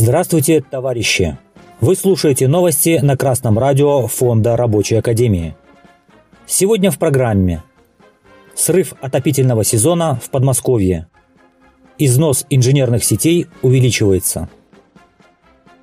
Здравствуйте, товарищи! Вы слушаете новости на Красном радио Фонда Рабочей Академии. Сегодня в программе Срыв отопительного сезона в Подмосковье. Износ инженерных сетей увеличивается.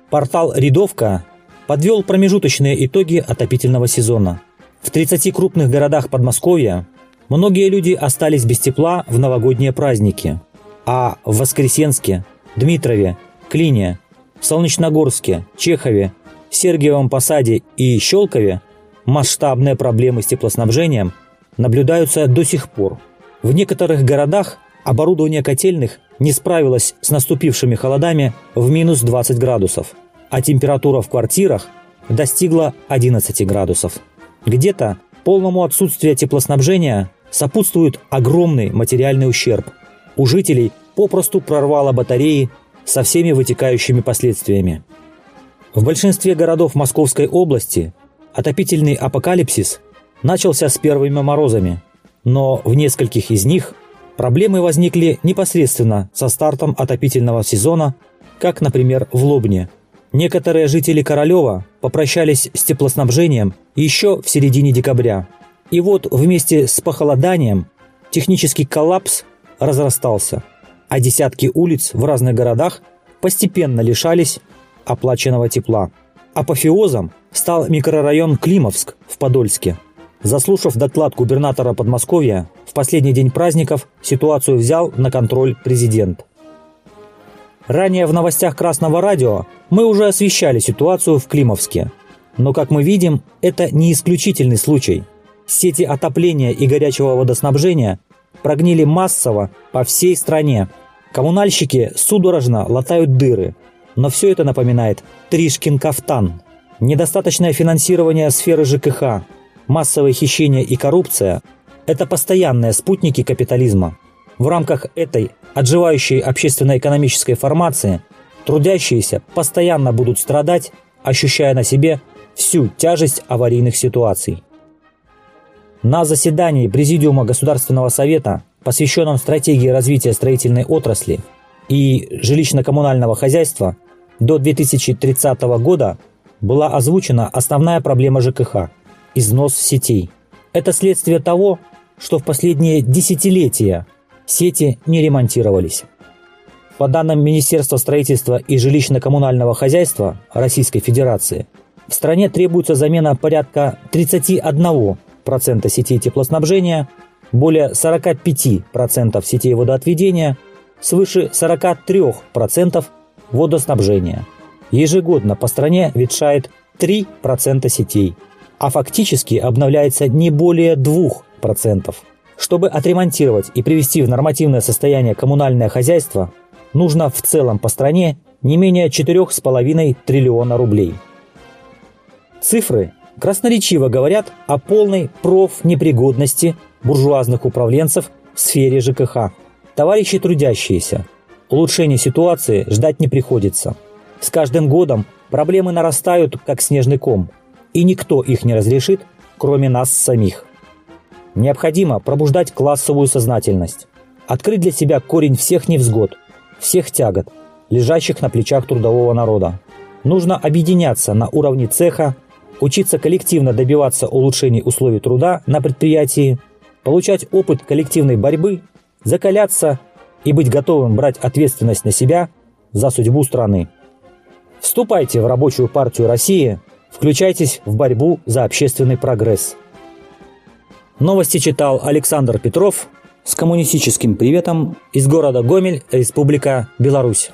Портал «Рядовка» подвел промежуточные итоги отопительного сезона. В 30 крупных городах Подмосковья многие люди остались без тепла в новогодние праздники, а в Воскресенске, Дмитрове Клине, Солнечногорске, Чехове, Сергиевом Посаде и Щелкове масштабные проблемы с теплоснабжением наблюдаются до сих пор. В некоторых городах оборудование котельных не справилось с наступившими холодами в минус 20 градусов, а температура в квартирах достигла 11 градусов. Где-то полному отсутствию теплоснабжения сопутствует огромный материальный ущерб. У жителей попросту прорвало батареи со всеми вытекающими последствиями. В большинстве городов Московской области отопительный апокалипсис начался с первыми морозами, но в нескольких из них проблемы возникли непосредственно со стартом отопительного сезона, как, например, в Лобне. Некоторые жители Королева попрощались с теплоснабжением еще в середине декабря. И вот вместе с похолоданием технический коллапс разрастался – а десятки улиц в разных городах постепенно лишались оплаченного тепла. Апофеозом стал микрорайон Климовск в Подольске. Заслушав доклад губернатора Подмосковья, в последний день праздников ситуацию взял на контроль президент. Ранее в новостях Красного радио мы уже освещали ситуацию в Климовске. Но, как мы видим, это не исключительный случай. Сети отопления и горячего водоснабжения прогнили массово по всей стране. Коммунальщики судорожно латают дыры, но все это напоминает Тришкин кафтан. Недостаточное финансирование сферы ЖКХ, массовое хищение и коррупция – это постоянные спутники капитализма. В рамках этой отживающей общественно-экономической формации трудящиеся постоянно будут страдать, ощущая на себе всю тяжесть аварийных ситуаций. На заседании Президиума Государственного Совета, посвященном стратегии развития строительной отрасли и жилищно-коммунального хозяйства до 2030 года была озвучена основная проблема ЖКХ – износ сетей. Это следствие того, что в последние десятилетия сети не ремонтировались. По данным Министерства строительства и жилищно-коммунального хозяйства Российской Федерации, в стране требуется замена порядка 31 процента сетей теплоснабжения, более 45% сетей водоотведения, свыше 43% водоснабжения. Ежегодно по стране ветшает 3% сетей, а фактически обновляется не более 2%. Чтобы отремонтировать и привести в нормативное состояние коммунальное хозяйство, нужно в целом по стране не менее 4,5 триллиона рублей. Цифры красноречиво говорят о полной профнепригодности буржуазных управленцев в сфере ЖКХ. Товарищи трудящиеся, улучшения ситуации ждать не приходится. С каждым годом проблемы нарастают, как снежный ком, и никто их не разрешит, кроме нас самих. Необходимо пробуждать классовую сознательность, открыть для себя корень всех невзгод, всех тягот, лежащих на плечах трудового народа. Нужно объединяться на уровне цеха, учиться коллективно добиваться улучшений условий труда на предприятии, получать опыт коллективной борьбы, закаляться и быть готовым брать ответственность на себя за судьбу страны. Вступайте в рабочую партию России, включайтесь в борьбу за общественный прогресс. Новости читал Александр Петров с коммунистическим приветом из города Гомель, Республика Беларусь.